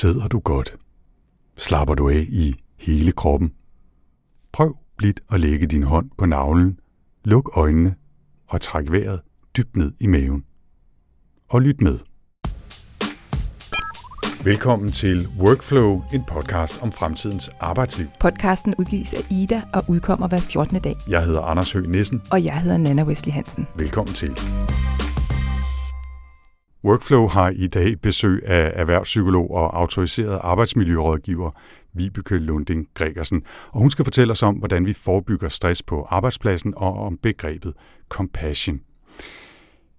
Sidder du godt? Slapper du af i hele kroppen? Prøv blidt at lægge din hånd på navlen, luk øjnene og træk vejret dybt ned i maven. Og lyt med. Velkommen til Workflow, en podcast om fremtidens arbejdsliv. Podcasten udgives af Ida og udkommer hver 14. dag. Jeg hedder Anders Høgh Nissen. Og jeg hedder Nana Wesley Hansen. Velkommen til. Workflow har i dag besøg af erhvervspsykolog og autoriseret arbejdsmiljørådgiver Vibeke Lunding Gregersen, og hun skal fortælle os om, hvordan vi forebygger stress på arbejdspladsen og om begrebet compassion.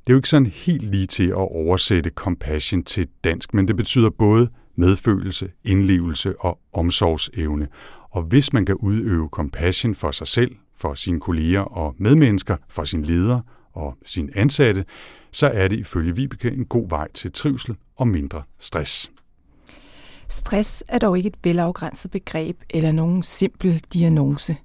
Det er jo ikke sådan helt lige til at oversætte compassion til dansk, men det betyder både medfølelse, indlevelse og omsorgsevne. Og hvis man kan udøve compassion for sig selv, for sine kolleger og medmennesker, for sin leder og sin ansatte, så er det ifølge Vibeke en god vej til trivsel og mindre stress. Stress er dog ikke et velafgrænset begreb eller nogen simpel diagnose.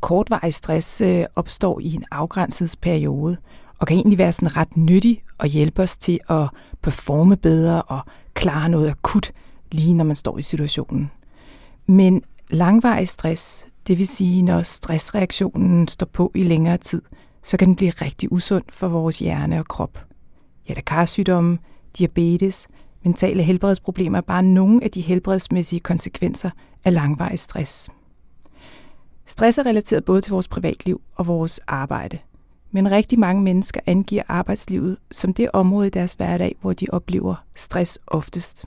Kortvarig stress øh, opstår i en afgrænset periode og kan egentlig være sådan ret nyttig og hjælpe os til at performe bedre og klare noget akut, lige når man står i situationen. Men langvarig stress, det vil sige når stressreaktionen står på i længere tid, så kan den blive rigtig usund for vores hjerne og krop. Hjertekarsygdomme, diabetes, mentale helbredsproblemer er bare nogle af de helbredsmæssige konsekvenser af langvarig stress. Stress er relateret både til vores privatliv og vores arbejde. Men rigtig mange mennesker angiver arbejdslivet som det område i deres hverdag, hvor de oplever stress oftest.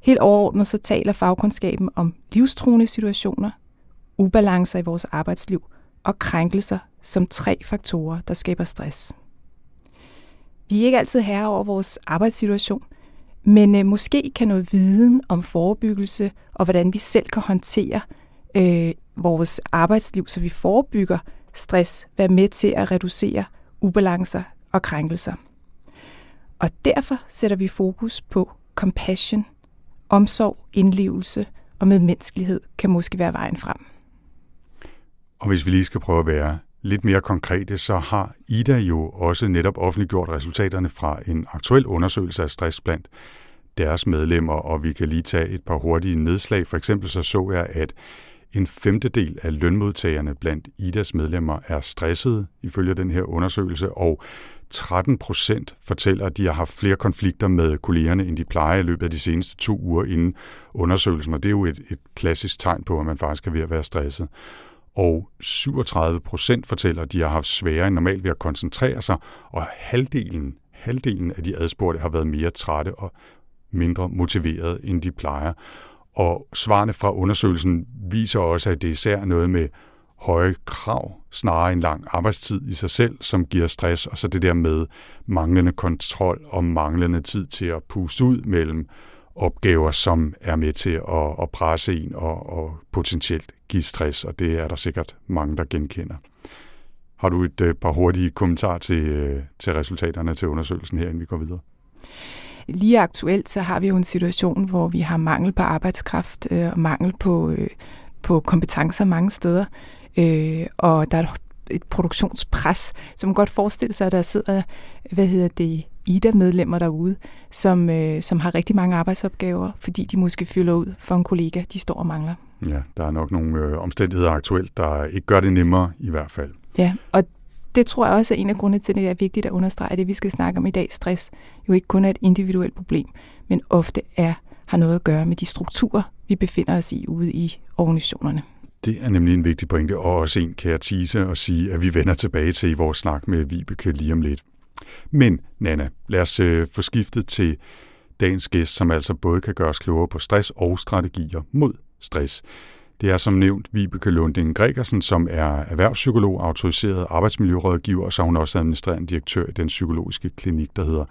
Helt overordnet så taler fagkundskaben om livstruende situationer, ubalancer i vores arbejdsliv og krænkelser som tre faktorer, der skaber stress. Vi er ikke altid herre over vores arbejdssituation, men øh, måske kan noget viden om forebyggelse og hvordan vi selv kan håndtere øh, vores arbejdsliv, så vi forebygger stress, være med til at reducere ubalancer og krænkelser. Og derfor sætter vi fokus på compassion, omsorg, indlevelse og medmenneskelighed kan måske være vejen frem. Og hvis vi lige skal prøve at være lidt mere konkrete, så har Ida jo også netop offentliggjort resultaterne fra en aktuel undersøgelse af stress blandt deres medlemmer, og vi kan lige tage et par hurtige nedslag. For eksempel så så jeg, at en femtedel af lønmodtagerne blandt IDAs medlemmer er stressede, ifølge den her undersøgelse, og 13 procent fortæller, at de har haft flere konflikter med kollegerne, end de plejer i løbet af de seneste to uger inden undersøgelsen, og det er jo et, et klassisk tegn på, at man faktisk er ved at være stresset og 37 procent fortæller, at de har haft sværere end normalt ved at koncentrere sig, og halvdelen, halvdelen af de adspurgte har været mere trætte og mindre motiveret, end de plejer. Og svarene fra undersøgelsen viser også, at det især noget med høje krav, snarere en lang arbejdstid i sig selv, som giver stress, og så det der med manglende kontrol og manglende tid til at puste ud mellem opgaver, som er med til at, at presse en og, og potentielt give stress, og det er der sikkert mange, der genkender. Har du et øh, par hurtige kommentarer til, øh, til resultaterne til undersøgelsen her, inden vi går videre? Lige aktuelt så har vi jo en situation, hvor vi har mangel på arbejdskraft øh, og mangel på, øh, på kompetencer mange steder. Øh, og der er et produktionspres, som man godt forestille sig, at der sidder, hvad hedder det, IDA-medlemmer derude, som, øh, som har rigtig mange arbejdsopgaver, fordi de måske fylder ud for en kollega, de står og mangler. Ja, der er nok nogle øh, omstændigheder aktuelt, der ikke gør det nemmere i hvert fald. Ja, og det tror jeg også er en af grundene til, at det er vigtigt at understrege, at det vi skal snakke om i dag, stress, jo ikke kun er et individuelt problem, men ofte er har noget at gøre med de strukturer, vi befinder os i ude i organisationerne. Det er nemlig en vigtig pointe, og også en kan jeg tease og sige, at vi vender tilbage til i vores snak med Vibeke lige om lidt. Men, Nana, lad os øh, få skiftet til dagens gæst, som altså både kan gøre os klogere på stress og strategier mod stress. Det er som nævnt Vibeke Lunding Gregersen, som er erhvervspsykolog, autoriseret arbejdsmiljørådgiver, og så er hun også administrerende direktør i den psykologiske klinik, der hedder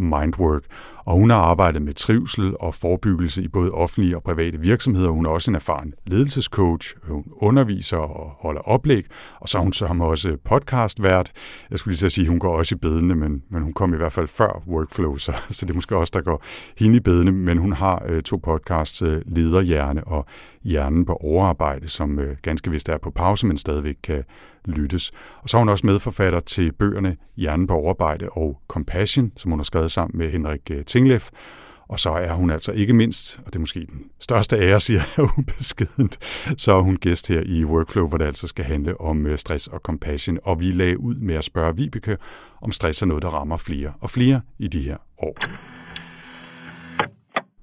Mindwork. Og hun har arbejdet med trivsel og forebyggelse i både offentlige og private virksomheder. Hun er også en erfaren ledelsescoach. Hun underviser og holder oplæg. Og så er hun så også podcastvært. Jeg skulle lige sige, at hun går også i bedene, men, men hun kom i hvert fald før Workflow, så, så det er måske også, der går hende i bedene. Men hun har øh, to podcasts, øh, Lederhjerne og Hjernen på overarbejde, som øh, ganske vist er på pause, men stadigvæk kan lyttes. Og så er hun også medforfatter til bøgerne Hjernen på overarbejde og Compassion, som hun har skrevet sammen med Henrik øh, Tinglef. Og så er hun altså ikke mindst, og det er måske den største ære, siger jeg ubeskedent, så er hun gæst her i Workflow, hvor det altså skal handle om øh, stress og compassion. Og vi lagde ud med at spørge Vibeke, om stress er noget, der rammer flere og flere i de her år.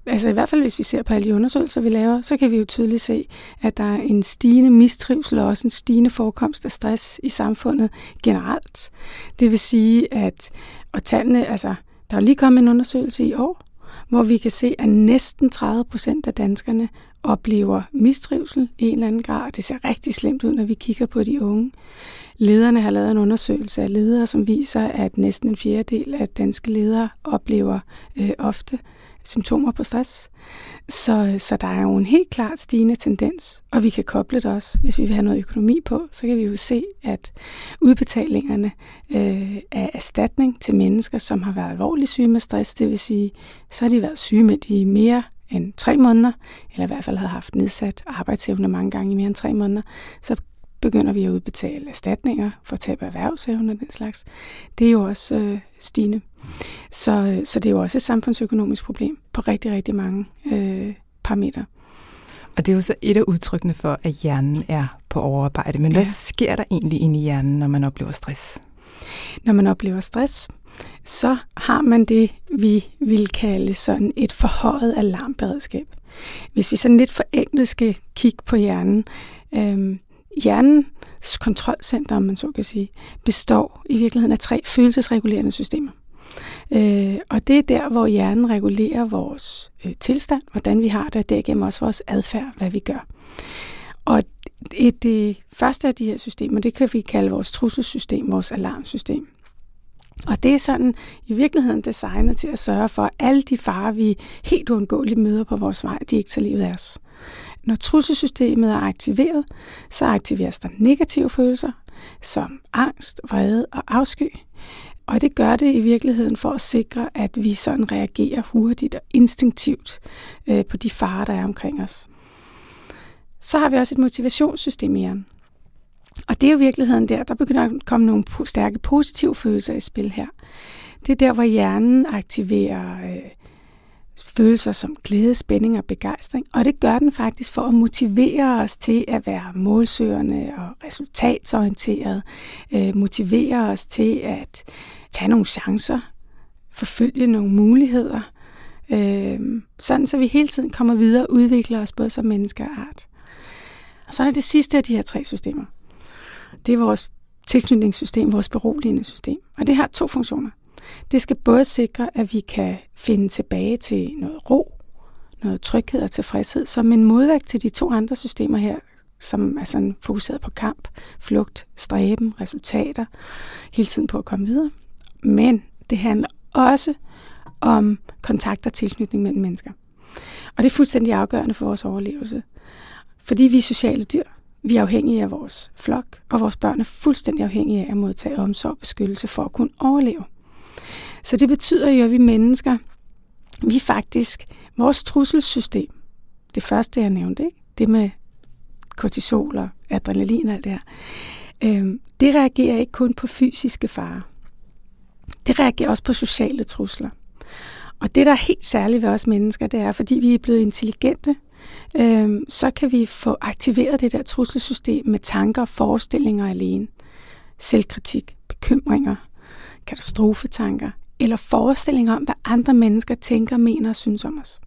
Altså i hvert fald, hvis vi ser på alle de undersøgelser, vi laver, så kan vi jo tydeligt se, at der er en stigende mistrivsel og også en stigende forekomst af stress i samfundet generelt. Det vil sige, at og tallene, altså, der er lige kommet en undersøgelse i år, hvor vi kan se, at næsten 30 procent af danskerne oplever mistrivsel i en eller anden grad. Det ser rigtig slemt ud, når vi kigger på de unge. Lederne har lavet en undersøgelse af ledere, som viser, at næsten en fjerdedel af danske ledere oplever øh, ofte symptomer på stress. Så, så der er jo en helt klart stigende tendens, og vi kan koble det også, hvis vi vil have noget økonomi på, så kan vi jo se, at udbetalingerne øh, af erstatning til mennesker, som har været alvorligt syge med stress, det vil sige, så har de været syge med de mere end tre måneder, eller i hvert fald havde haft nedsat arbejdsevne mange gange i mere end tre måneder, så begynder vi at udbetale erstatninger for tab af erhvervsevne og den slags. Det er jo også øh, stigende. Så, så det er jo også et samfundsøkonomisk problem på rigtig, rigtig mange øh, parametre. Og det er jo så et af udtrykkene for, at hjernen er på overarbejde. Men ja. hvad sker der egentlig inde i hjernen, når man oplever stress? Når man oplever stress, så har man det, vi vil kalde sådan et forhøjet alarmberedskab. Hvis vi sådan lidt forenklet skal kigge på hjernen, øh, hjernens kontrolcenter, om man så kan sige, består i virkeligheden af tre følelsesregulerende systemer. Øh, og det er der, hvor hjernen regulerer vores øh, tilstand, hvordan vi har det, og derigennem også vores adfærd, hvad vi gør. Og det, det første af de her systemer, det kan vi kalde vores trusselsystem, vores alarmsystem. Og det er sådan i virkeligheden designet til at sørge for, at alle de farer, vi helt uundgåeligt møder på vores vej, de ikke tager livet af os. Når trusselsystemet er aktiveret, så aktiveres der negative følelser, som angst, vrede og afsky. Og det gør det i virkeligheden for at sikre, at vi sådan reagerer hurtigt og instinktivt øh, på de farer, der er omkring os. Så har vi også et motivationssystem i hjernen. Og det er jo virkeligheden der, der begynder at komme nogle stærke positive følelser i spil her. Det er der, hvor hjernen aktiverer øh, følelser som glæde, spænding og begejstring. Og det gør den faktisk for at motivere os til at være målsøgende og resultatsorienteret. Øh, motivere os til at tage nogle chancer, forfølge nogle muligheder. Øh, sådan så vi hele tiden kommer videre og udvikler os både som mennesker og art. Og så er det sidste af de her tre systemer. Det er vores tilknytningssystem, vores beroligende system. Og det har to funktioner. Det skal både sikre, at vi kan finde tilbage til noget ro, noget tryghed og tilfredshed, som en modvægt til de to andre systemer her, som er sådan fokuseret på kamp, flugt, stræben, resultater, hele tiden på at komme videre. Men det handler også om kontakt og tilknytning mellem mennesker. Og det er fuldstændig afgørende for vores overlevelse. Fordi vi er sociale dyr. Vi er afhængige af vores flok, og vores børn er fuldstændig afhængige af at modtage omsorg og beskyttelse for at kunne overleve. Så det betyder jo, at vi mennesker, vi faktisk, vores trusselsystem, det første jeg nævnte, ikke? det med kortisol og adrenalin og alt det her, øh, det reagerer ikke kun på fysiske farer. Det reagerer også på sociale trusler. Og det, der er helt særligt ved os mennesker, det er, fordi vi er blevet intelligente, øh, så kan vi få aktiveret det der trusselsystem med tanker og forestillinger alene. Selvkritik, bekymringer, katastrofetanker eller forestillinger om, hvad andre mennesker tænker, mener og synes om os.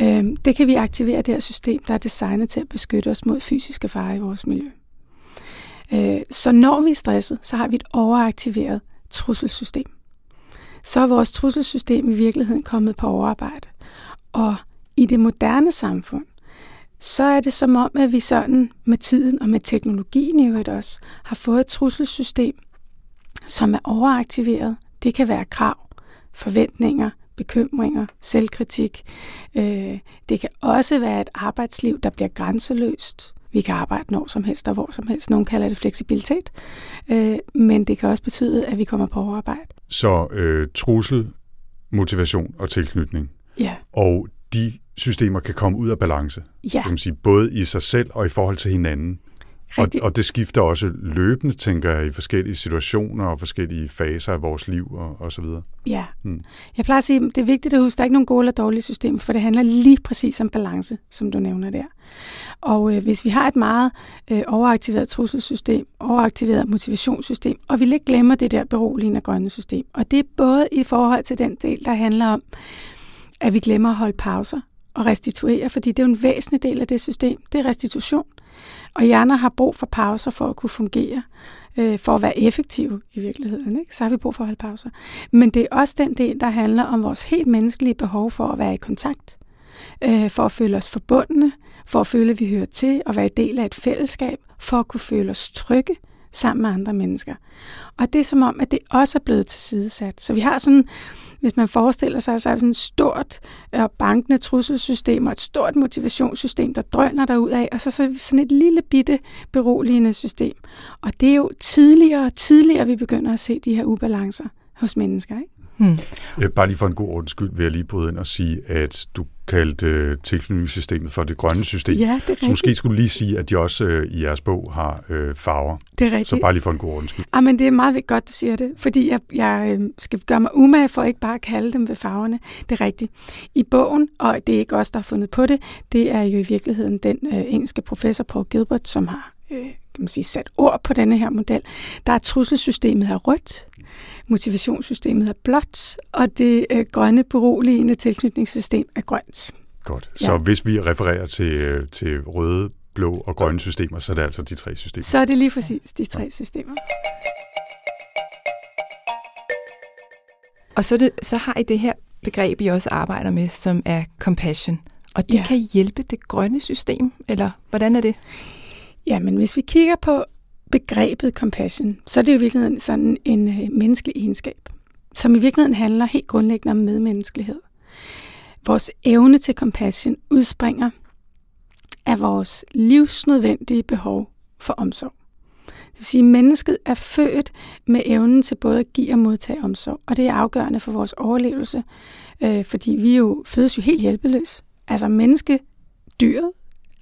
Øh, det kan vi aktivere det her system, der er designet til at beskytte os mod fysiske farer i vores miljø. Øh, så når vi er stresset, så har vi et overaktiveret trusselsystem. Så er vores trusselsystem i virkeligheden kommet på overarbejde. Og i det moderne samfund, så er det som om, at vi sådan med tiden og med teknologien i øvrigt også, har fået et trusselsystem, som er overaktiveret. Det kan være krav, forventninger, bekymringer, selvkritik. Øh, det kan også være et arbejdsliv, der bliver grænseløst. Vi kan arbejde når som helst og hvor som helst. Nogle kalder det fleksibilitet. Øh, men det kan også betyde, at vi kommer på overarbejde. Så øh, trussel, motivation og tilknytning. Ja. Og de systemer kan komme ud af balance. Ja. Kan man sige, både i sig selv og i forhold til hinanden. Og, og det skifter også løbende, tænker jeg, i forskellige situationer og forskellige faser af vores liv og, og så videre. Ja. Hmm. Jeg plejer at sige, det er vigtigt at huske, at der er ikke nogen gode eller dårlige systemer, for det handler lige præcis om balance, som du nævner der. Og øh, hvis vi har et meget øh, overaktiveret trusselsystem, overaktiveret motivationssystem, og vi ikke glemmer det der beroligende grønne system, og det er både i forhold til den del, der handler om, at vi glemmer at holde pauser og restituere, fordi det er jo en væsentlig del af det system, det er restitution. Og hjerner har brug for pauser for at kunne fungere, øh, for at være effektive i virkeligheden. Ikke? Så har vi brug for at holde pauser. Men det er også den del, der handler om vores helt menneskelige behov for at være i kontakt, øh, for at føle os forbundne, for at føle, at vi hører til, og være en del af et fællesskab, for at kunne føle os trygge sammen med andre mennesker. Og det er som om, at det også er blevet tilsidesat. Så vi har sådan hvis man forestiller sig, så er sådan et stort og bankende trusselsystem og et stort motivationssystem, der drøner der ud af, og så, så sådan et lille bitte beroligende system. Og det er jo tidligere og tidligere, vi begynder at se de her ubalancer hos mennesker. Ikke? Hmm. Bare lige for en god undskyld vil jeg lige bryde ind og sige, at du kaldte øh, tilknytningssystemet for det grønne system. Ja, det er Så måske skulle lige sige, at de også øh, i jeres bog har øh, farver. Det er rigtigt. Så bare lige for en god undskyld. Ah, men det er meget godt, du siger det, fordi jeg, jeg øh, skal gøre mig umage for ikke bare at kalde dem ved farverne. Det er rigtigt. I bogen, og det er ikke os, der har fundet på det, det er jo i virkeligheden den øh, engelske professor Paul Gilbert, som har øh, kan man sige, sat ord på denne her model. Der er trusselsystemet her rødt, motivationssystemet er blåt, og det øh, grønne beroligende tilknytningssystem er grønt. Godt. Så ja. hvis vi refererer til, øh, til røde, blå og grønne systemer, så er det altså de tre systemer. Så er det lige præcis de tre systemer. Og så, det, så har I det her begreb, I også arbejder med, som er compassion. Og det ja. kan hjælpe det grønne system, eller hvordan er det? Ja, men hvis vi kigger på begrebet compassion, så er det jo i virkeligheden sådan en øh, menneskelig egenskab, som i virkeligheden handler helt grundlæggende om medmenneskelighed. Vores evne til compassion udspringer af vores livsnødvendige behov for omsorg. Det vil sige, at mennesket er født med evnen til både at give og modtage omsorg, og det er afgørende for vores overlevelse, øh, fordi vi jo fødes jo helt hjælpeløs. Altså menneske, dyret,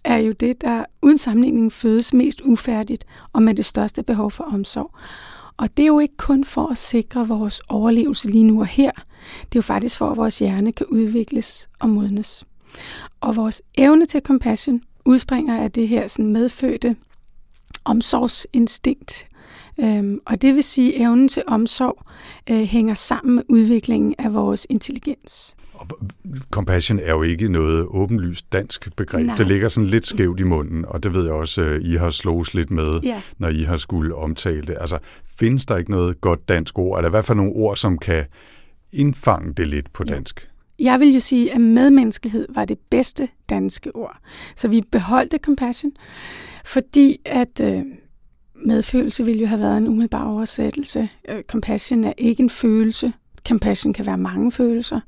er jo det, der uden sammenligning fødes mest ufærdigt og med det største behov for omsorg. Og det er jo ikke kun for at sikre vores overlevelse lige nu og her. Det er jo faktisk for, at vores hjerne kan udvikles og modnes. Og vores evne til compassion udspringer af det her sådan medfødte omsorgsinstinkt. Øhm, og det vil sige, at evnen til omsorg øh, hænger sammen med udviklingen af vores intelligens. Compassion er jo ikke noget åbenlyst dansk begreb. Nej. Det ligger sådan lidt skævt i munden, og det ved jeg også, øh, I har slået lidt med, ja. når I har skulle omtale det. Altså, findes der ikke noget godt dansk ord, eller i hvert fald nogle ord, som kan indfange det lidt på dansk? Ja. Jeg vil jo sige, at medmenneskelighed var det bedste danske ord. Så vi beholdte compassion, fordi at øh, medfølelse ville jo have været en umiddelbar oversættelse. Øh, compassion er ikke en følelse. Compassion kan være mange følelser.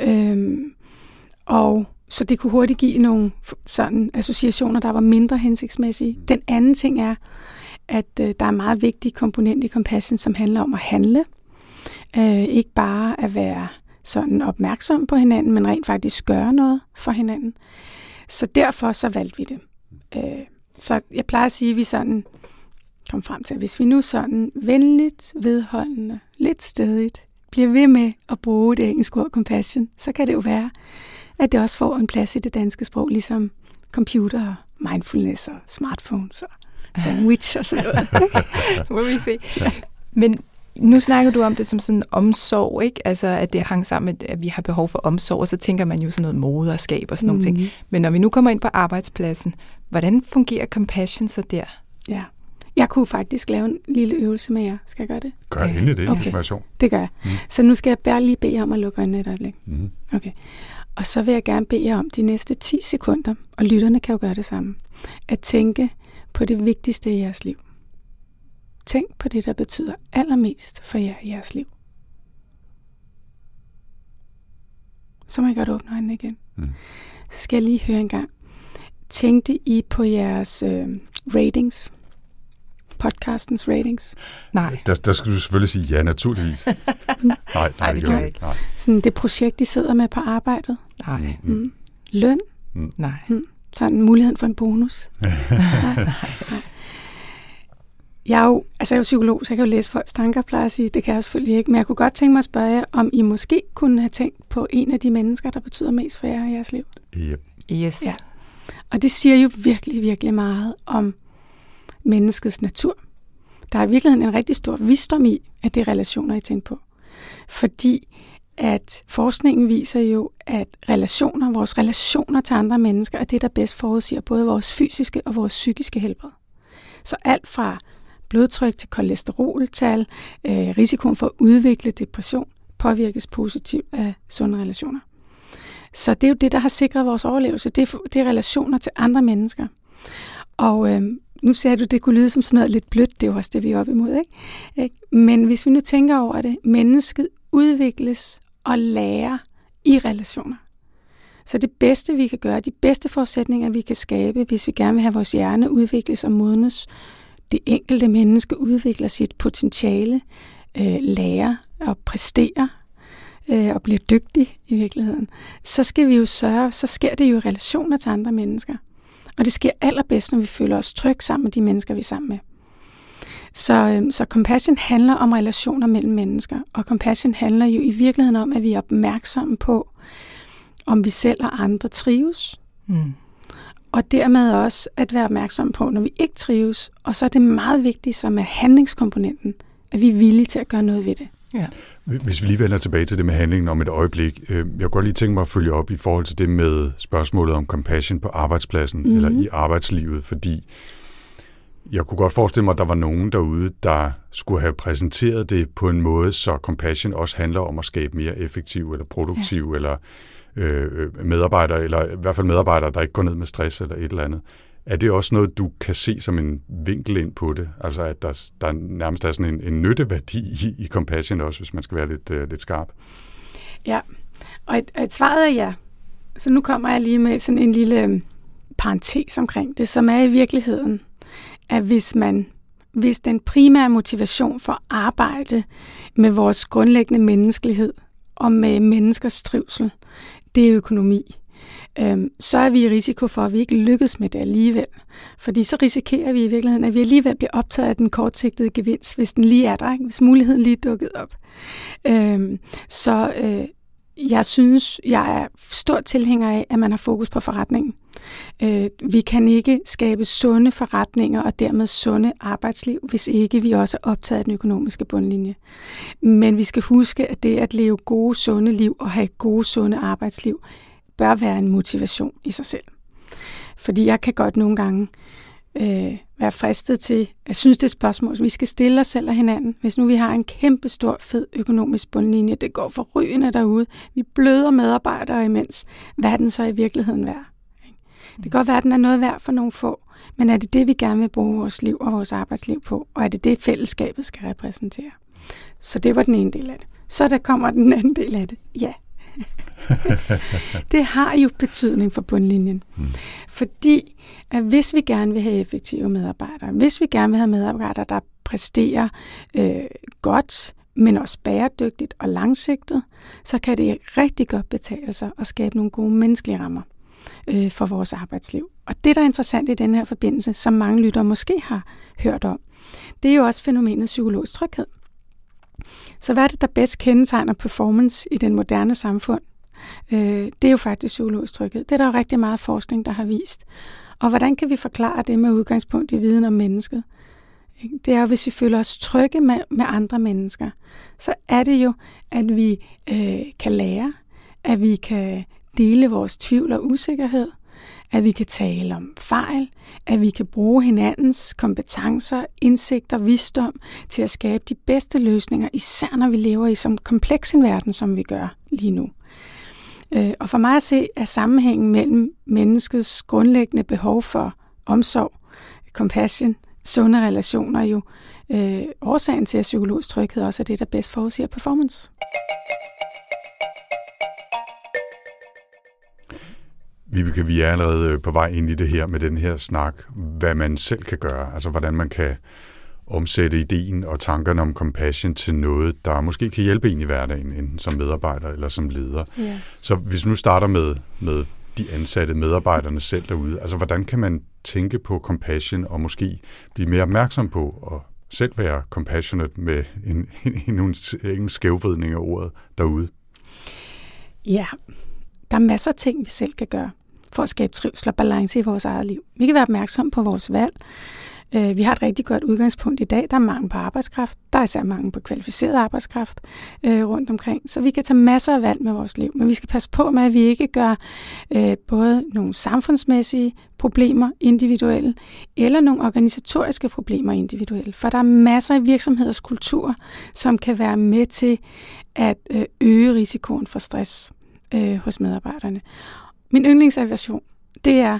Øhm, og så det kunne hurtigt give nogle sådan associationer, der var mindre hensigtsmæssige. Mm. Den anden ting er, at øh, der er en meget vigtig komponent i compassion, som handler om at handle. Øh, ikke bare at være sådan opmærksom på hinanden, men rent faktisk gøre noget for hinanden. Så derfor så valgte vi det. Øh, så jeg plejer at sige, at vi sådan kom frem til, at hvis vi nu sådan venligt, vedholdende, lidt stedigt bliver ved med at bruge det engelske ord compassion, så kan det jo være, at det også får en plads i det danske sprog, ligesom computer, mindfulness og smartphones og sandwich og sådan noget. Må vi se. Men nu snakker du om det som sådan omsorg, ikke? Altså, at det hang sammen med, at vi har behov for omsorg, og så tænker man jo sådan noget moderskab og sådan mm. nogle ting. Mm. Men når vi nu kommer ind på arbejdspladsen, hvordan fungerer compassion så der? Ja. Jeg kunne faktisk lave en lille øvelse med jer. Skal jeg gøre det? Gør ja. endelig det. Okay. Information. Det gør jeg. Mm. Så nu skal jeg bare lige bede jer om at lukke øjnene et øjeblik. Mm. Okay. Og så vil jeg gerne bede jer om de næste 10 sekunder, og lytterne kan jo gøre det samme, at tænke på det vigtigste i jeres liv. Tænk på det, der betyder allermest for jer i jeres liv. Så må jeg godt åbne øjnene igen. Mm. Så skal jeg lige høre en gang. Tænkte I på jeres øh, ratings? Podcastens ratings? Nej. Der, der skal du selvfølgelig sige ja, naturligvis. nej, nej, nej, det gør jeg ikke. Nej. Sådan det projekt, de sidder med på arbejdet? Nej. Mm. Mm. Løn? Mm. Nej. Mm. sådan muligheden for en bonus. nej, nej, nej. Jeg er jo, altså jeg er jo psykolog, så jeg kan jo læse folks tanker, plejer at sige. Det kan jeg selvfølgelig ikke. Men jeg kunne godt tænke mig at spørge jer, om I måske kunne have tænkt på en af de mennesker, der betyder mest for jer i jeres liv. Yep. Yes. Ja. Og det siger jo virkelig, virkelig meget om menneskets natur. Der er i virkeligheden en rigtig stor visdom i, at det er relationer, I tænker på. Fordi at forskningen viser jo, at relationer, vores relationer til andre mennesker, er det, der bedst forudsiger både vores fysiske og vores psykiske helbred. Så alt fra blodtryk til kolesteroltal, øh, risikoen for at udvikle depression, påvirkes positivt af sunde relationer. Så det er jo det, der har sikret vores overlevelse. Det er, det er relationer til andre mennesker. Og øh, nu ser du, det kunne lyde som sådan noget lidt blødt. Det er jo også det, vi er op imod. Ikke? Men hvis vi nu tænker over det, mennesket udvikles og lærer i relationer. Så det bedste, vi kan gøre, de bedste forudsætninger, vi kan skabe, hvis vi gerne vil have vores hjerne udvikles og modnes, det enkelte menneske udvikler sit potentiale, øh, lærer og præsterer øh, og bliver dygtig i virkeligheden, så skal vi jo sørge, så sker det jo i relationer til andre mennesker. Og det sker allerbedst, når vi føler os trygge sammen med de mennesker, vi er sammen med. Så, øh, så compassion handler om relationer mellem mennesker, og compassion handler jo i virkeligheden om, at vi er opmærksomme på, om vi selv og andre trives. Mm. Og dermed også at være opmærksom på, når vi ikke trives. Og så er det meget vigtigt, som er handlingskomponenten, at vi er villige til at gøre noget ved det. Ja. Hvis vi lige vender tilbage til det med handlingen om et øjeblik. Øh, jeg kunne godt lige tænke mig at følge op i forhold til det med spørgsmålet om compassion på arbejdspladsen mm-hmm. eller i arbejdslivet, fordi jeg kunne godt forestille mig, at der var nogen derude, der skulle have præsenteret det på en måde, så compassion også handler om at skabe mere effektiv eller produktiv ja. eller øh, medarbejdere, eller i hvert fald medarbejdere, der ikke går ned med stress eller et eller andet. Er det også noget, du kan se som en vinkel ind på det? Altså at der, der nærmest er sådan en, en nytteværdi i, i compassion også, hvis man skal være lidt, uh, lidt skarp? Ja, og et, et svaret er ja. Så nu kommer jeg lige med sådan en lille øhm, parentes omkring det, som er i virkeligheden, at hvis man hvis den primære motivation for at arbejde med vores grundlæggende menneskelighed og med menneskers trivsel, det er økonomi, øhm, så er vi i risiko for, at vi ikke lykkes med det alligevel. Fordi så risikerer vi i virkeligheden, at vi alligevel bliver optaget af den kortsigtede gevinst, hvis den lige er der, ikke? hvis muligheden lige er dukket op. Øhm, så øh, jeg synes, jeg er stor tilhænger af, at man har fokus på forretningen. Øh, vi kan ikke skabe sunde forretninger og dermed sunde arbejdsliv, hvis ikke vi også er optaget af den økonomiske bundlinje. Men vi skal huske, at det at leve gode, sunde liv og have gode, sunde arbejdsliv, bør være en motivation i sig selv. Fordi jeg kan godt nogle gange øh, være fristet til, at synes det er et spørgsmål, som vi skal stille os selv og hinanden. Hvis nu vi har en kæmpe stor, fed økonomisk bundlinje, det går for rygende derude, vi bløder medarbejdere imens, hvad er den så i virkeligheden værd? Det kan godt være, at den er noget værd for nogle få, men er det det, vi gerne vil bruge vores liv og vores arbejdsliv på? Og er det det, fællesskabet skal repræsentere? Så det var den ene del af det. Så der kommer den anden del af det. Ja, det har jo betydning for bundlinjen. Mm. Fordi at hvis vi gerne vil have effektive medarbejdere, hvis vi gerne vil have medarbejdere, der præsterer øh, godt, men også bæredygtigt og langsigtet, så kan det rigtig godt betale sig at skabe nogle gode menneskelige rammer øh, for vores arbejdsliv. Og det, der er interessant i den her forbindelse, som mange lyttere måske har hørt om, det er jo også fænomenet psykologisk tryghed. Så hvad er det, der bedst kendetegner performance i den moderne samfund? Øh, det er jo faktisk psykologisk tryghed. Det er der jo rigtig meget forskning, der har vist. Og hvordan kan vi forklare det med udgangspunkt i viden om mennesket? Det er jo, hvis vi føler os trygge med, med andre mennesker, så er det jo, at vi øh, kan lære, at vi kan dele vores tvivl og usikkerhed, at vi kan tale om fejl, at vi kan bruge hinandens kompetencer, indsigter, visdom til at skabe de bedste løsninger, især når vi lever i så kompleks en verden, som vi gør lige nu. Øh, og for mig at se er sammenhængen mellem menneskets grundlæggende behov for omsorg, compassion, sunde relationer jo øh, årsagen til, at psykologisk tryghed også er det, der bedst forudsiger performance. Vibeke, vi er allerede på vej ind i det her med den her snak, hvad man selv kan gøre, altså hvordan man kan omsætte ideen og tankerne om compassion til noget, der måske kan hjælpe en i hverdagen, enten som medarbejder eller som leder. Yeah. Så hvis nu starter med, med de ansatte medarbejderne selv derude? Altså, hvordan kan man tænke på compassion og måske blive mere opmærksom på at selv være compassionate med en, en, en, en skævvridning af ordet derude? Ja, der er masser af ting, vi selv kan gøre for at skabe trivsel og balance i vores eget liv. Vi kan være opmærksom på vores valg. Øh, vi har et rigtig godt udgangspunkt i dag. Der er mangel på arbejdskraft. Der er især mangel på kvalificeret arbejdskraft øh, rundt omkring. Så vi kan tage masser af valg med vores liv. Men vi skal passe på med, at vi ikke gør øh, både nogle samfundsmæssige problemer individuelle, eller nogle organisatoriske problemer individuelle. For der er masser af virksomheders kultur, som kan være med til at øh, øge risikoen for stress øh, hos medarbejderne. Min yndlingsaversion, det er,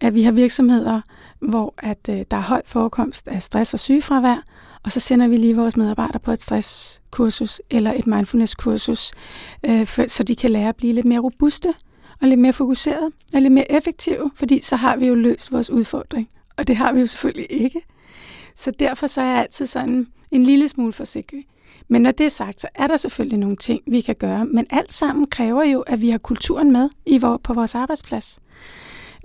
at vi har virksomheder, hvor at øh, der er høj forekomst af stress og sygefravær, og så sender vi lige vores medarbejdere på et stresskursus eller et mindfulness-kursus, øh, for, så de kan lære at blive lidt mere robuste og lidt mere fokuseret og lidt mere effektive, fordi så har vi jo løst vores udfordring, og det har vi jo selvfølgelig ikke. Så derfor så er jeg altid sådan en lille smule forsigtig. Men når det er sagt, så er der selvfølgelig nogle ting, vi kan gøre. Men alt sammen kræver jo, at vi har kulturen med i vor, på vores arbejdsplads.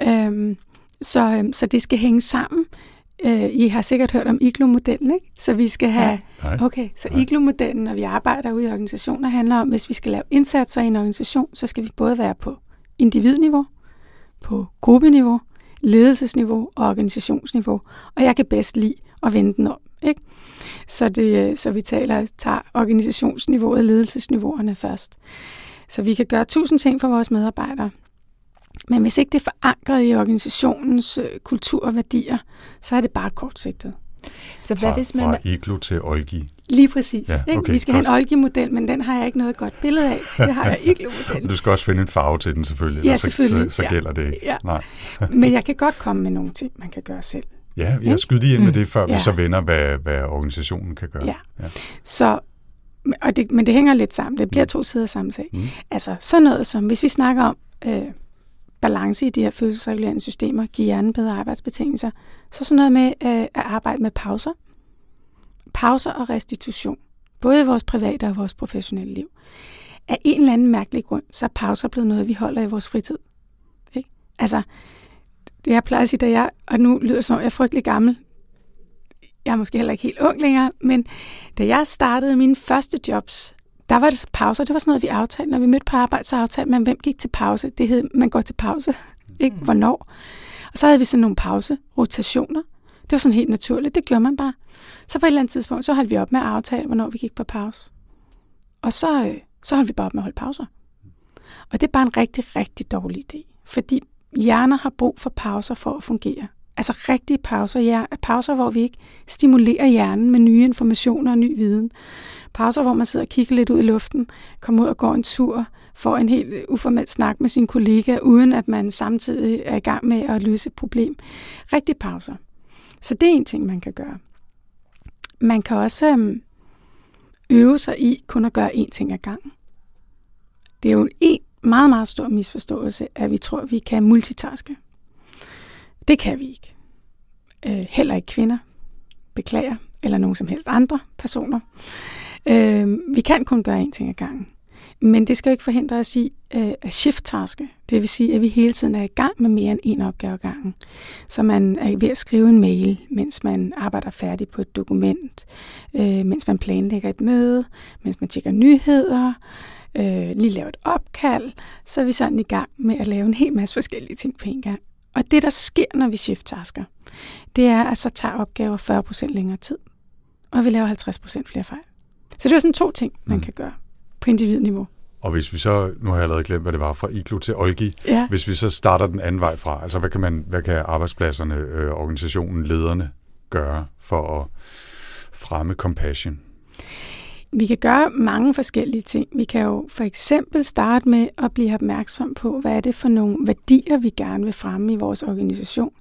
Øhm, så, øhm, så det skal hænge sammen. Øh, I har sikkert hørt om IGLO-modellen, ikke? Så vi skal have... Nej. Okay, så IGLO-modellen, når vi arbejder ude i organisationer, handler om, hvis vi skal lave indsatser i en organisation, så skal vi både være på individniveau, på gruppeniveau, ledelsesniveau og organisationsniveau. Og jeg kan bedst lide at vende den om. Ikke? Så, det, så vi taler, tager organisationsniveauet og ledelsesniveauerne først. Så vi kan gøre tusind ting for vores medarbejdere. Men hvis ikke det er forankret i organisationens øh, kultur og værdier, så er det bare kortsigtet. Så hvad fra, hvis man... Fra iglo til Olgi. Lige præcis. Ja, okay, ikke? Vi skal godt. have en Olgi-model, men den har jeg ikke noget godt billede af. Det har jeg iglo-modellen. du skal også finde en farve til den selvfølgelig. Ja, selvfølgelig. Så, så, så gælder det ikke. Ja. Nej. men jeg kan godt komme med nogle ting, man kan gøre selv. Ja, jeg skyder lige ind med mm. det, før ja. vi så vender, hvad, hvad organisationen kan gøre. Ja. ja. Så, og det, men det hænger lidt sammen. Det bliver mm. to sider samme sag. Mm. Altså sådan noget som, hvis vi snakker om øh, balance i de her følelsesregulerende systemer, give hjernen bedre arbejdsbetingelser, så sådan noget med øh, at arbejde med pauser. Pauser og restitution. Både i vores private og vores professionelle liv. Af en eller anden mærkelig grund, så er pauser blevet noget, vi holder i vores fritid. Ikke? Altså, det jeg plejer at sige, da jeg, og nu lyder det som om, jeg er frygtelig gammel, jeg er måske heller ikke helt ung længere, men da jeg startede mine første jobs, der var det pauser. Det var sådan noget, vi aftalte. Når vi mødte på arbejde, så aftalte man, hvem gik til pause. Det hed, man går til pause. Ikke? Mm. Hvornår? Og så havde vi sådan nogle pause, rotationer. Det var sådan helt naturligt. Det gjorde man bare. Så på et eller andet tidspunkt, så holdt vi op med at aftale, hvornår vi gik på pause. Og så, øh, så holdt vi bare op med at holde pauser. Og det er bare en rigtig, rigtig dårlig idé. Fordi hjerner har brug for pauser for at fungere. Altså rigtige pauser, ja, pauser, hvor vi ikke stimulerer hjernen med nye informationer og ny viden. Pauser, hvor man sidder og kigger lidt ud i luften, kommer ud og går en tur, får en helt uformel snak med sin kollega, uden at man samtidig er i gang med at løse et problem. Rigtige pauser. Så det er en ting, man kan gøre. Man kan også øhm, øve sig i kun at gøre én ting ad gangen. Det er jo en meget, meget stor misforståelse, at vi tror, at vi kan multitaske. Det kan vi ikke. Øh, heller ikke kvinder. Beklager. Eller nogen som helst andre personer. Øh, vi kan kun gøre én ting ad gangen. Men det skal jo ikke forhindre os i øh, at shift-taske. Det vil sige, at vi hele tiden er i gang med mere end én opgave ad gangen. Så man er ved at skrive en mail, mens man arbejder færdig på et dokument, øh, mens man planlægger et møde, mens man tjekker nyheder, øh, lige laver et opkald, så er vi sådan i gang med at lave en hel masse forskellige ting på en gang. Og det, der sker, når vi shift-tasker, det er, at så tager opgaver 40% længere tid, og vi laver 50% flere fejl. Så det er sådan to ting, man mm. kan gøre på individniveau. Og hvis vi så, nu har jeg allerede glemt, hvad det var, fra Iglo til Olgi, ja. hvis vi så starter den anden vej fra, altså hvad kan, man, hvad kan arbejdspladserne, øh, organisationen, lederne gøre for at fremme compassion? Vi kan gøre mange forskellige ting. Vi kan jo for eksempel starte med at blive opmærksom på, hvad er det for nogle værdier, vi gerne vil fremme i vores organisation.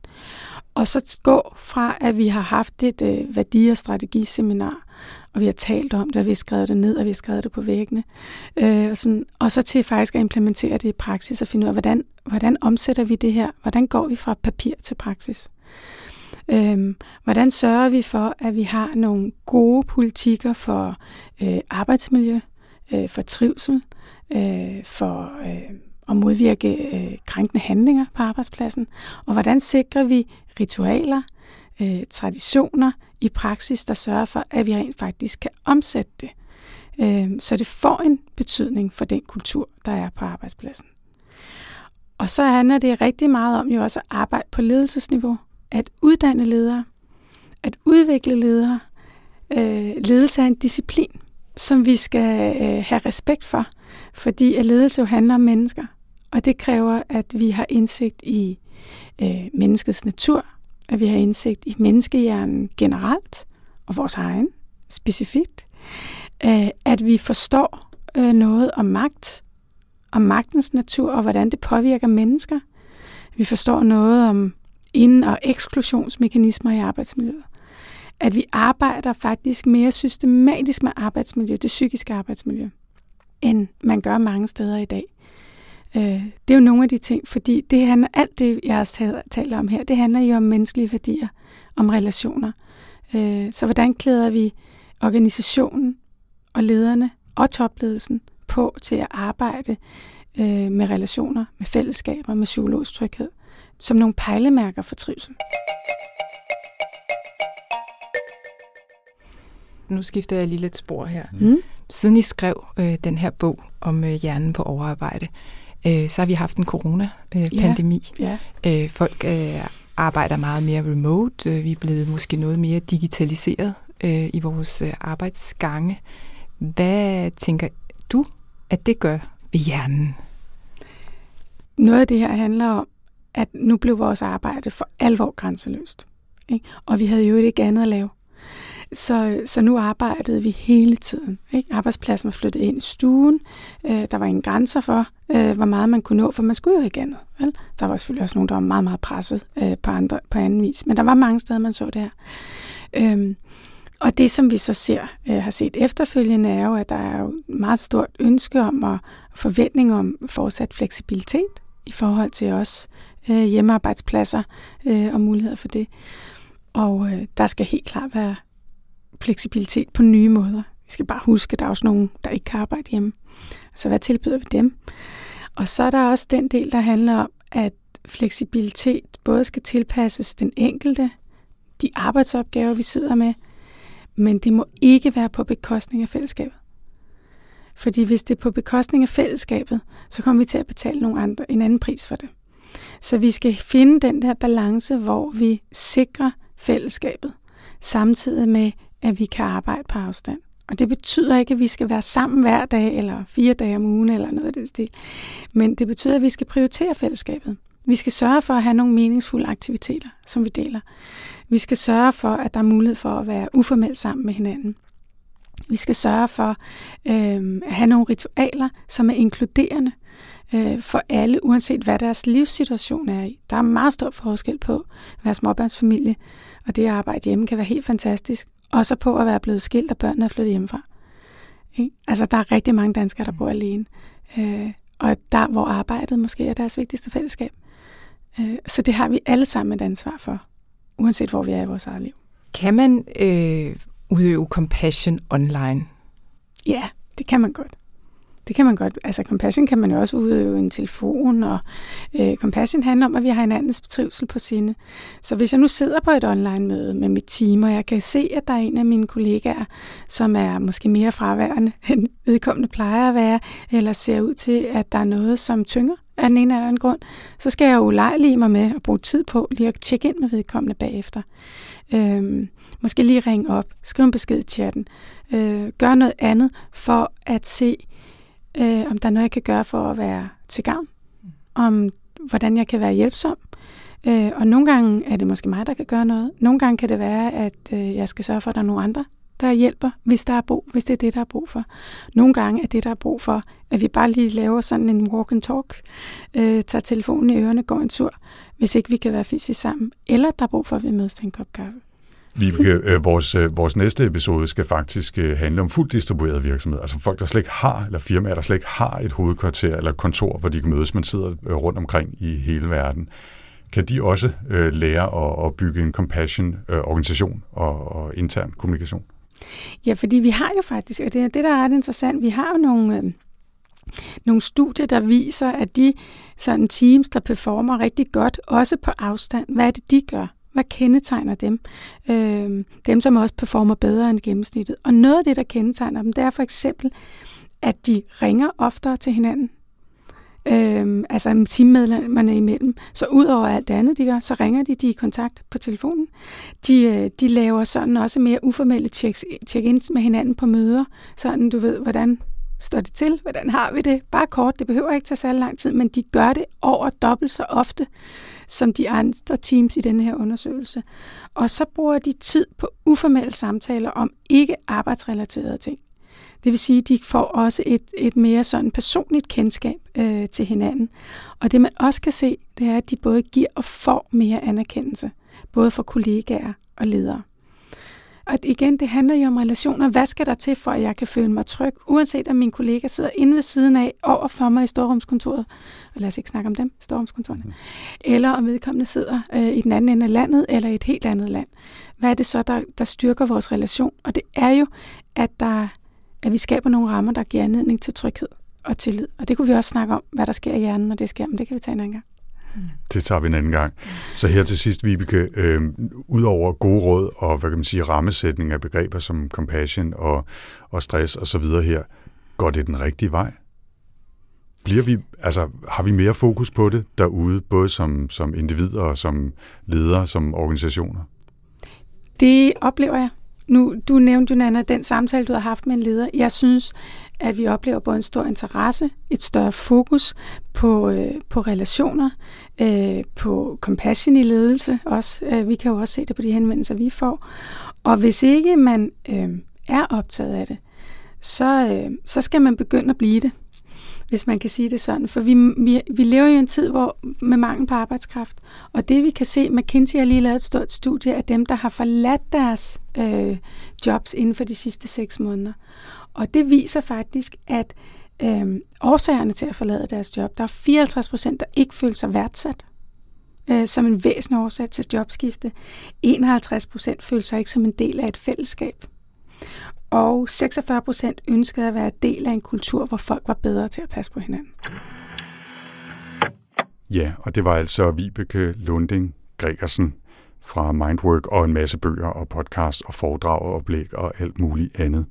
Og så gå fra, at vi har haft et øh, værdi- og strategiseminar, og vi har talt om det, og vi har skrevet det ned, og vi har skrevet det på væggene. Øh, og, sådan, og så til faktisk at implementere det i praksis og finde ud af, hvordan, hvordan omsætter vi det her? Hvordan går vi fra papir til praksis? Øhm, hvordan sørger vi for, at vi har nogle gode politikker for øh, arbejdsmiljø, øh, for trivsel, øh, for øh, at modvirke øh, krænkende handlinger på arbejdspladsen, og hvordan sikrer vi ritualer, øh, traditioner i praksis, der sørger for, at vi rent faktisk kan omsætte det, øh, så det får en betydning for den kultur, der er på arbejdspladsen. Og så handler det rigtig meget om jo også at arbejde på ledelsesniveau, at uddanne ledere, at udvikle ledere. Øh, ledelse er en disciplin, som vi skal øh, have respekt for, fordi at ledelse jo handler om mennesker. Og det kræver, at vi har indsigt i øh, menneskets natur, at vi har indsigt i menneskehjernen generelt, og vores egen specifikt. Øh, at vi forstår øh, noget om magt, om magtens natur og hvordan det påvirker mennesker. Vi forstår noget om ind- og eksklusionsmekanismer i arbejdsmiljøet. At vi arbejder faktisk mere systematisk med arbejdsmiljø, det psykiske arbejdsmiljø, end man gør mange steder i dag. Øh, det er jo nogle af de ting, fordi det handler, alt det, jeg taler om her, det handler jo om menneskelige værdier, om relationer. Øh, så hvordan klæder vi organisationen og lederne og topledelsen på til at arbejde øh, med relationer, med fællesskaber, med psykologisk tryghed, som nogle pejlemærker for trivsel. Nu skifter jeg lige lidt spor her. Mm. Siden I skrev øh, den her bog om øh, hjernen på overarbejde, øh, så har vi haft en corona-pandemi. Øh, yeah. yeah. øh, folk øh, arbejder meget mere remote. Øh, vi er blevet måske noget mere digitaliseret øh, i vores øh, arbejdsgange. Hvad tænker du, at det gør ved hjernen? Noget af det her handler om, at nu blev vores arbejde for alvor grænseløst. Ikke? Og vi havde jo ikke andet at lave. Så, så nu arbejdede vi hele tiden. Ikke? Arbejdspladsen var flyttet ind i stuen. Øh, der var ingen grænser for, øh, hvor meget man kunne nå, for man skulle jo ikke andet. Vel? Der var selvfølgelig også nogen, der var meget, meget presset øh, på, andre, på anden vis. Men der var mange steder, man så det her. Øhm, og det, som vi så ser, øh, har set efterfølgende, er jo, at der er jo meget stort ønske om og forventning om fortsat fleksibilitet i forhold til os øh, hjemmearbejdspladser øh, og muligheder for det. Og øh, der skal helt klart være fleksibilitet på nye måder. Vi skal bare huske, at der er også nogen, der ikke kan arbejde hjemme. Så hvad tilbyder vi dem? Og så er der også den del, der handler om, at fleksibilitet både skal tilpasses den enkelte, de arbejdsopgaver, vi sidder med, men det må ikke være på bekostning af fællesskabet. Fordi hvis det er på bekostning af fællesskabet, så kommer vi til at betale nogle andre, en anden pris for det. Så vi skal finde den der balance, hvor vi sikrer fællesskabet, samtidig med, at vi kan arbejde på afstand. Og det betyder ikke, at vi skal være sammen hver dag, eller fire dage om ugen, eller noget af det stil. Men det betyder, at vi skal prioritere fællesskabet. Vi skal sørge for at have nogle meningsfulde aktiviteter, som vi deler. Vi skal sørge for, at der er mulighed for at være uformelt sammen med hinanden. Vi skal sørge for øh, at have nogle ritualer, som er inkluderende øh, for alle, uanset hvad deres livssituation er i. Der er meget stor forskel på at være småbørnsfamilie, og det at arbejde hjemme kan være helt fantastisk. Og så på at være blevet skilt, og børnene er flyttet hjemmefra. Ikke? Altså, der er rigtig mange danskere, der bor alene. Øh, og der, hvor arbejdet måske er deres vigtigste fællesskab. Øh, så det har vi alle sammen et ansvar for, uanset hvor vi er i vores eget liv. Kan man øh, udøve compassion online? Ja, det kan man godt. Det kan man godt. Altså compassion kan man jo også udøve en telefon, og øh, compassion handler om, at vi har hinandens trivsel på sinde. Så hvis jeg nu sidder på et online-møde med mit team, og jeg kan se, at der er en af mine kollegaer, som er måske mere fraværende, end vedkommende plejer at være, eller ser ud til, at der er noget, som tynger af den ene eller anden grund, så skal jeg jo ulejlige mig med at bruge tid på lige at tjekke ind med vedkommende bagefter. Øhm, måske lige ringe op, skrive en besked i chatten, øh, gøre noget andet for at se, øh, om der er noget, jeg kan gøre for at være til gavn, om hvordan jeg kan være hjælpsom. Øh, og nogle gange er det måske mig, der kan gøre noget. Nogle gange kan det være, at øh, jeg skal sørge for, at der er nogle andre, der hjælper, hvis, der er brug, hvis det er det, der er brug for. Nogle gange er det, der er brug for, at vi bare lige laver sådan en walk and talk, øh, tager telefonen i ørerne, går en tur, hvis ikke vi kan være fysisk sammen. Eller der er brug for, at vi mødes til en kop kaffe. Vibeke, øh, vores, øh, vores næste episode skal faktisk øh, handle om fuldt distribueret virksomhed. Altså folk, der slet ikke har, eller firmaer, der slet ikke har et hovedkvarter eller kontor, hvor de kan mødes. Man sidder øh, rundt omkring i hele verden. Kan de også øh, lære at, at bygge en compassion-organisation øh, og, og intern kommunikation? Ja, fordi vi har jo faktisk, og det er det, der er ret interessant, vi har jo nogle, øh, nogle studier, der viser, at de sådan teams, der performer rigtig godt, også på afstand, hvad er det, de gør? Hvad kendetegner dem? Øh, dem, som også performer bedre end gennemsnittet. Og noget af det, der kendetegner dem, det er for eksempel, at de ringer oftere til hinanden. Øh, altså teammedlemmerne imellem. Så ud over alt det andet, de gør, så ringer de, de er i kontakt på telefonen. De, øh, de laver sådan også mere uformelle check-ins med hinanden på møder. Sådan, du ved, hvordan står det til? Hvordan har vi det? Bare kort, det behøver ikke tage særlig lang tid, men de gør det over dobbelt så ofte som de andre teams i denne her undersøgelse. Og så bruger de tid på uformelle samtaler om ikke arbejdsrelaterede ting. Det vil sige, at de får også et, et mere sådan personligt kendskab øh, til hinanden. Og det man også kan se, det er, at de både giver og får mere anerkendelse, både fra kollegaer og ledere. Og igen, det handler jo om relationer. Hvad skal der til, for at jeg kan føle mig tryg, uanset om min kollega sidder inde ved siden af, over for mig i storrumskontoret, og lad os ikke snakke om dem, storrumskontoret, mm. eller om vedkommende sidder øh, i den anden ende af landet, eller i et helt andet land. Hvad er det så, der, der styrker vores relation? Og det er jo, at, der, at vi skaber nogle rammer, der giver anledning til tryghed og tillid. Og det kunne vi også snakke om, hvad der sker i hjernen, når det sker, men det kan vi tage en anden gang. Mm. Det tager vi en anden gang. Så her til sidst, Vibeke, øh, ud over gode råd og hvad kan man sige, rammesætning af begreber som compassion og, og stress og så videre her, går det den rigtige vej? Bliver vi, altså, har vi mere fokus på det derude, både som, som individer og som ledere, som organisationer? Det oplever jeg. Nu, du nævnte jo, Nana, den samtale, du har haft med en leder. Jeg synes, at vi oplever både en stor interesse, et større fokus på, øh, på relationer, øh, på compassion i ledelse også. Øh, vi kan jo også se det på de henvendelser, vi får. Og hvis ikke man øh, er optaget af det, så, øh, så skal man begynde at blive det hvis man kan sige det sådan. For vi, vi, vi lever jo i en tid hvor med mangel på arbejdskraft. Og det vi kan se, McKinsey har lige lavet et stort studie af dem, der har forladt deres øh, jobs inden for de sidste seks måneder. Og det viser faktisk, at øh, årsagerne til at forlade deres job, der er 54 procent, der ikke føler sig værdsat øh, som en væsentlig årsag til jobskifte. 51 procent føler sig ikke som en del af et fællesskab og 46 procent ønskede at være del af en kultur, hvor folk var bedre til at passe på hinanden. Ja, og det var altså Vibeke Lunding Gregersen fra Mindwork og en masse bøger og podcast og foredrag og oplæg og alt muligt andet.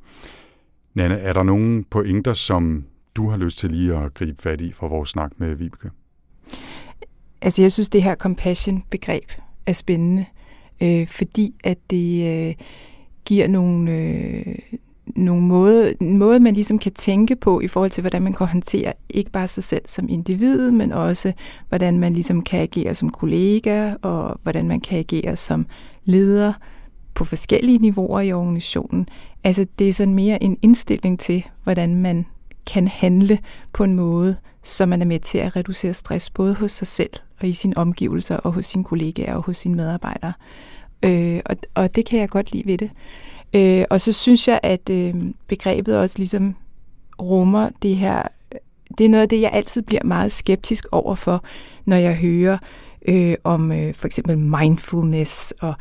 Nanne, er der nogen pointer, som du har lyst til lige at gribe fat i fra vores snak med Vibeke? Altså, jeg synes, det her compassion-begreb er spændende, øh, fordi at det... Øh, giver nogle, øh, nogle måde, en måde, man ligesom kan tænke på i forhold til, hvordan man kan håndtere ikke bare sig selv som individ, men også hvordan man ligesom kan agere som kollega, og hvordan man kan agere som leder på forskellige niveauer i organisationen. Altså det er sådan mere en indstilling til, hvordan man kan handle på en måde, så man er med til at reducere stress både hos sig selv og i sine omgivelser og hos sine kollegaer og hos sine medarbejdere. Øh, og, og det kan jeg godt lide ved det. Øh, og så synes jeg, at øh, begrebet også ligesom rummer det her, det er noget af det, jeg altid bliver meget skeptisk overfor, når jeg hører øh, om øh, for eksempel mindfulness og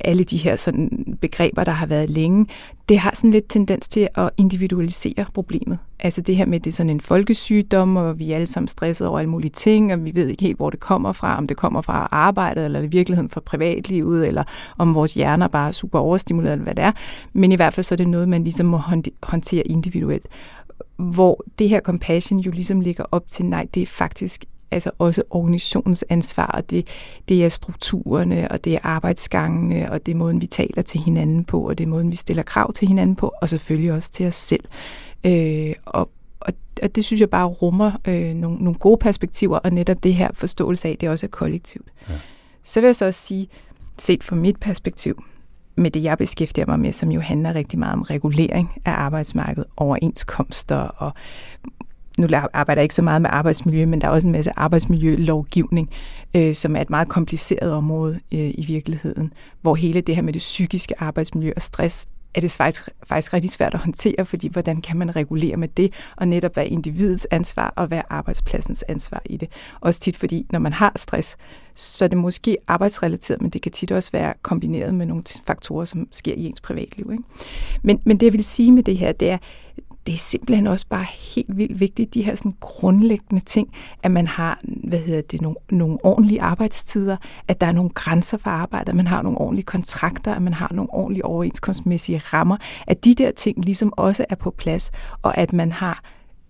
alle de her sådan begreber, der har været længe, det har sådan lidt tendens til at individualisere problemet. Altså det her med, det er sådan en folkesygdom, og vi er alle sammen stresset over alle mulige ting, og vi ved ikke helt, hvor det kommer fra, om det kommer fra arbejdet, eller i virkeligheden fra privatlivet, eller om vores hjerner bare er super overstimuleret, eller hvad det er. Men i hvert fald så er det noget, man ligesom må håndtere individuelt hvor det her compassion jo ligesom ligger op til, nej, det er faktisk altså også organisationens ansvar, og det, det er strukturerne, og det er arbejdsgangene, og det er måden, vi taler til hinanden på, og det er måden, vi stiller krav til hinanden på, og selvfølgelig også til os selv. Øh, og, og, og det synes jeg bare rummer øh, nogle, nogle gode perspektiver, og netop det her forståelse af, det også er kollektivt. Ja. Så vil jeg så også sige, set fra mit perspektiv, med det, jeg beskæftiger mig med, som jo handler rigtig meget om regulering af arbejdsmarkedet, overenskomster og nu arbejder jeg ikke så meget med arbejdsmiljø, men der er også en masse arbejdsmiljølovgivning, øh, som er et meget kompliceret område øh, i virkeligheden, hvor hele det her med det psykiske arbejdsmiljø og stress er det faktisk, faktisk rigtig svært at håndtere, fordi hvordan kan man regulere med det, og netop være individets ansvar og være arbejdspladsens ansvar i det. Også tit fordi, når man har stress, så er det måske arbejdsrelateret, men det kan tit også være kombineret med nogle faktorer, som sker i ens privatliv. Ikke? Men, men det jeg vil sige med det her, det er, det er simpelthen også bare helt vildt vigtigt, de her sådan grundlæggende ting, at man har hvad hedder det, nogle, nogle ordentlige arbejdstider, at der er nogle grænser for arbejdet, at man har nogle ordentlige kontrakter, at man har nogle ordentlige overenskomstmæssige rammer, at de der ting ligesom også er på plads, og at man har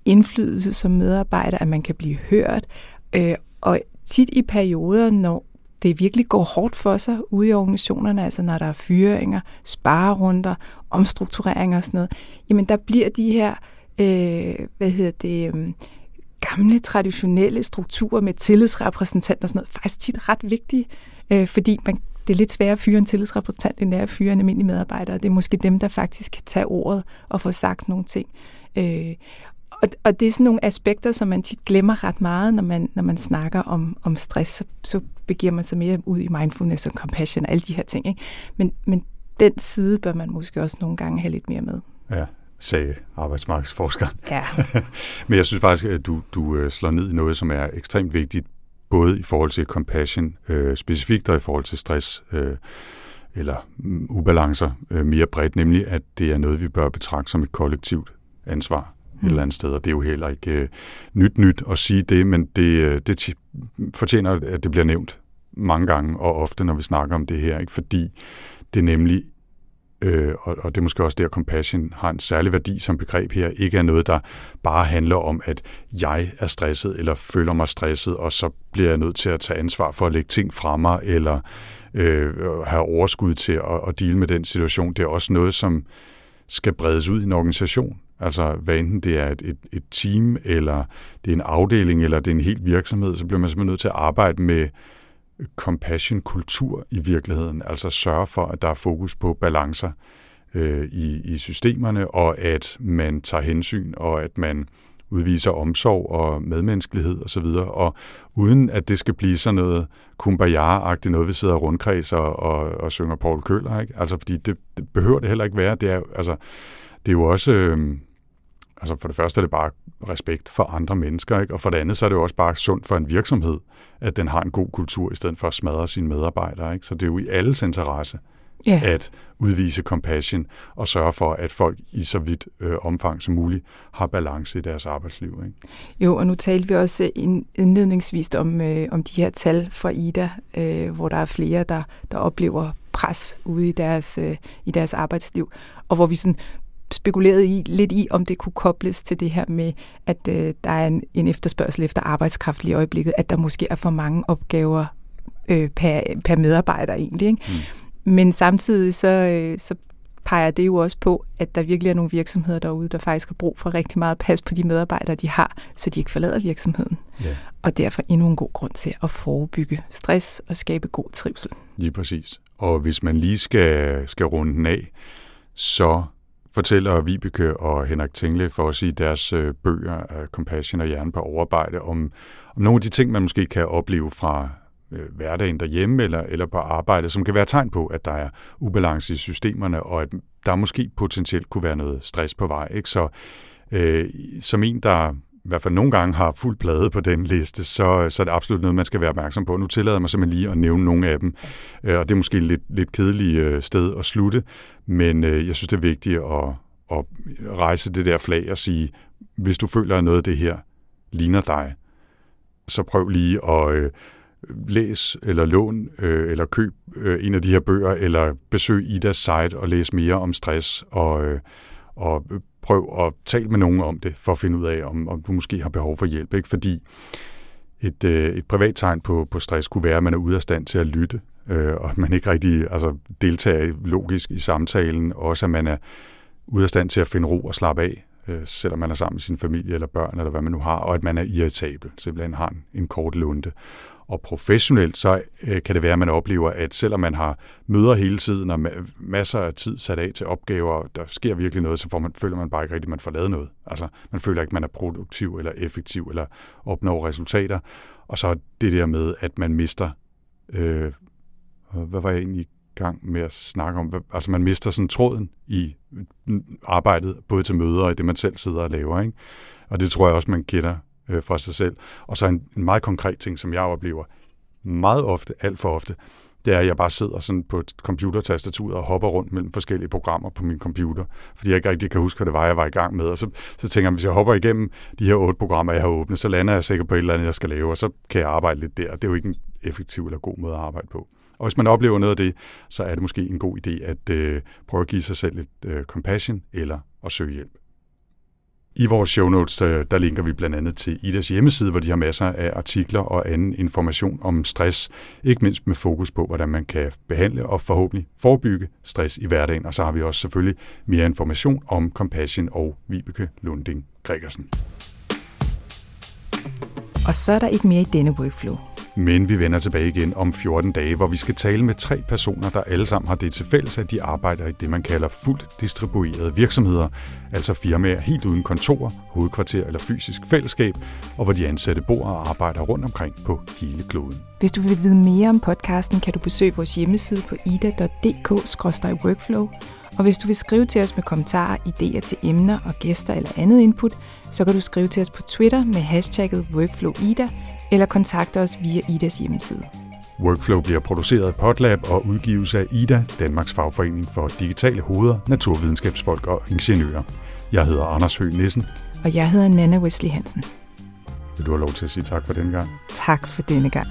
indflydelse som medarbejder, at man kan blive hørt, øh, og tit i perioder, når det virkelig går hårdt for sig ude i organisationerne, altså når der er fyringer, sparerunder, omstruktureringer og sådan noget, jamen der bliver de her, øh, hvad hedder det, øh, gamle traditionelle strukturer med tillidsrepræsentanter og sådan noget, faktisk tit ret vigtige, øh, fordi man, det er lidt sværere at fyre en tillidsrepræsentant, end det er at fyre en almindelig medarbejder, og det er måske dem, der faktisk kan tage ordet og få sagt nogle ting. Øh, og, og det er sådan nogle aspekter, som man tit glemmer ret meget, når man, når man snakker om, om stress. Så, så begiver man sig mere ud i mindfulness og compassion og alle de her ting. Ikke? Men, men den side bør man måske også nogle gange have lidt mere med. Ja, sagde arbejdsmarkedsforskeren. Ja. Men jeg synes faktisk, at du, du øh, slår ned i noget, som er ekstremt vigtigt, både i forhold til compassion øh, specifikt og i forhold til stress øh, eller mm, ubalancer øh, mere bredt, nemlig at det er noget, vi bør betragte som et kollektivt ansvar et eller andet sted, og det er jo heller ikke øh, nyt nyt at sige det, men det, øh, det fortjener, at det bliver nævnt mange gange og ofte, når vi snakker om det her, ikke? fordi det nemlig, øh, og, og det er måske også der, compassion har en særlig værdi som begreb her, ikke er noget, der bare handler om, at jeg er stresset eller føler mig stresset, og så bliver jeg nødt til at tage ansvar for at lægge ting fra mig, eller øh, have overskud til at, at dele med den situation. Det er også noget, som skal bredes ud i en organisation. Altså hvad enten det er et, et, et team, eller det er en afdeling, eller det er en helt virksomhed, så bliver man simpelthen nødt til at arbejde med compassion-kultur i virkeligheden. Altså sørge for, at der er fokus på balancer øh, i, i systemerne, og at man tager hensyn, og at man udviser omsorg og medmenneskelighed osv., og, og uden at det skal blive sådan noget kumbaya-agtigt noget, vi sidder rundkreds og, og, og synger Paul Køller, ikke? Altså, fordi det, det behøver det heller ikke være. Det er, altså, det er jo også... Øh, altså for det første er det bare respekt for andre mennesker, ikke? og for det andet så er det jo også bare sundt for en virksomhed, at den har en god kultur, i stedet for at smadre sine medarbejdere. Ikke? Så det er jo i alles interesse yeah. at udvise compassion og sørge for, at folk i så vidt øh, omfang som muligt har balance i deres arbejdsliv. Ikke? Jo, og nu talte vi også indledningsvis om, øh, om de her tal fra IDA, øh, hvor der er flere, der, der oplever pres ude i deres, øh, i deres arbejdsliv, og hvor vi sådan spekuleret i, lidt i, om det kunne kobles til det her med, at øh, der er en, en efterspørgsel efter arbejdskraft lige i øjeblikket, at der måske er for mange opgaver øh, per, per medarbejder egentlig. Ikke? Mm. Men samtidig så, øh, så peger det jo også på, at der virkelig er nogle virksomheder derude, der faktisk har brug for rigtig meget pas på de medarbejdere, de har, så de ikke forlader virksomheden. Yeah. Og derfor endnu en god grund til at forebygge stress og skabe god trivsel. Lige præcis. Og hvis man lige skal, skal runde den af, så fortæller Vibeke og Henrik Tingle for os i deres øh, bøger af Compassion og Hjerne på overarbejde om, om nogle af de ting, man måske kan opleve fra øh, hverdagen derhjemme eller, eller på arbejde, som kan være tegn på, at der er ubalance i systemerne, og at der måske potentielt kunne være noget stress på vej. Ikke? Så øh, som en, der i hvert fald nogle gange har fuld plade på den liste, så, så er det absolut noget, man skal være opmærksom på. Nu tillader jeg mig simpelthen lige at nævne nogle af dem, øh, og det er måske et lidt, lidt kedeligt øh, sted at slutte, men øh, jeg synes, det er vigtigt at, at rejse det der flag og sige, hvis du føler, at noget af det her ligner dig, så prøv lige at øh, læs eller lån øh, eller køb øh, en af de her bøger, eller besøg Idas site og læs mere om stress og, øh, og prøv at tale med nogen om det, for at finde ud af, om, om du måske har behov for hjælp. Ikke? Fordi et, øh, et privat tegn på, på stress kunne være, at man er ude af stand til at lytte, øh, og at man ikke rigtig altså, deltager logisk i samtalen, også at man er ude af stand til at finde ro og slappe af, øh, selvom man er sammen med sin familie eller børn, eller hvad man nu har, og at man er irritabel, simpelthen har en, en kort lunde. Og professionelt, så øh, kan det være, at man oplever, at selvom man har møder hele tiden og masser af tid sat af til opgaver, der sker virkelig noget, så får man, føler man bare ikke rigtigt, at man får lavet noget. Altså, man føler ikke, at man er produktiv eller effektiv eller opnår resultater. Og så det der med, at man mister... Øh, hvad var jeg egentlig i gang med at snakke om? Altså, man mister sådan tråden i øh, arbejdet, både til møder og i det, man selv sidder og laver. Ikke? Og det tror jeg også, man kender øh, fra sig selv. Og så en, en meget konkret ting, som jeg oplever meget ofte, alt for ofte, det er, at jeg bare sidder sådan på et computertastatur og hopper rundt mellem forskellige programmer på min computer, fordi jeg ikke rigtig kan huske, hvad det var, jeg var i gang med. Og så, så tænker jeg, hvis jeg hopper igennem de her otte programmer, jeg har åbnet, så lander jeg sikkert på et eller andet, jeg skal lave, og så kan jeg arbejde lidt der. Det er jo ikke en effektiv eller god måde at arbejde på. Og hvis man oplever noget af det, så er det måske en god idé at øh, prøve at give sig selv lidt øh, compassion eller at søge hjælp. I vores show notes, øh, der linker vi blandt andet til Idas hjemmeside, hvor de har masser af artikler og anden information om stress, ikke mindst med fokus på, hvordan man kan behandle og forhåbentlig forebygge stress i hverdagen. Og så har vi også selvfølgelig mere information om Compassion og Vibeke Lunding Gregersen. Og så er der ikke mere i denne workflow. Men vi vender tilbage igen om 14 dage, hvor vi skal tale med tre personer, der alle sammen har det til fælles, at de arbejder i det, man kalder fuldt distribuerede virksomheder, altså firmaer helt uden kontor, hovedkvarter eller fysisk fællesskab, og hvor de ansatte bor og arbejder rundt omkring på hele kloden. Hvis du vil vide mere om podcasten, kan du besøge vores hjemmeside på ida.dk-workflow, og hvis du vil skrive til os med kommentarer, idéer til emner og gæster eller andet input, så kan du skrive til os på Twitter med hashtagget WorkflowIda, eller kontakte os via Idas hjemmeside. Workflow bliver produceret af Potlab og udgives af IDA, Danmarks Fagforening for Digitale Hoveder, Naturvidenskabsfolk og Ingeniører. Jeg hedder Anders Høgh Nissen. Og jeg hedder Nana Wesley Hansen. Vil du have lov til at sige tak for denne gang? Tak for denne gang.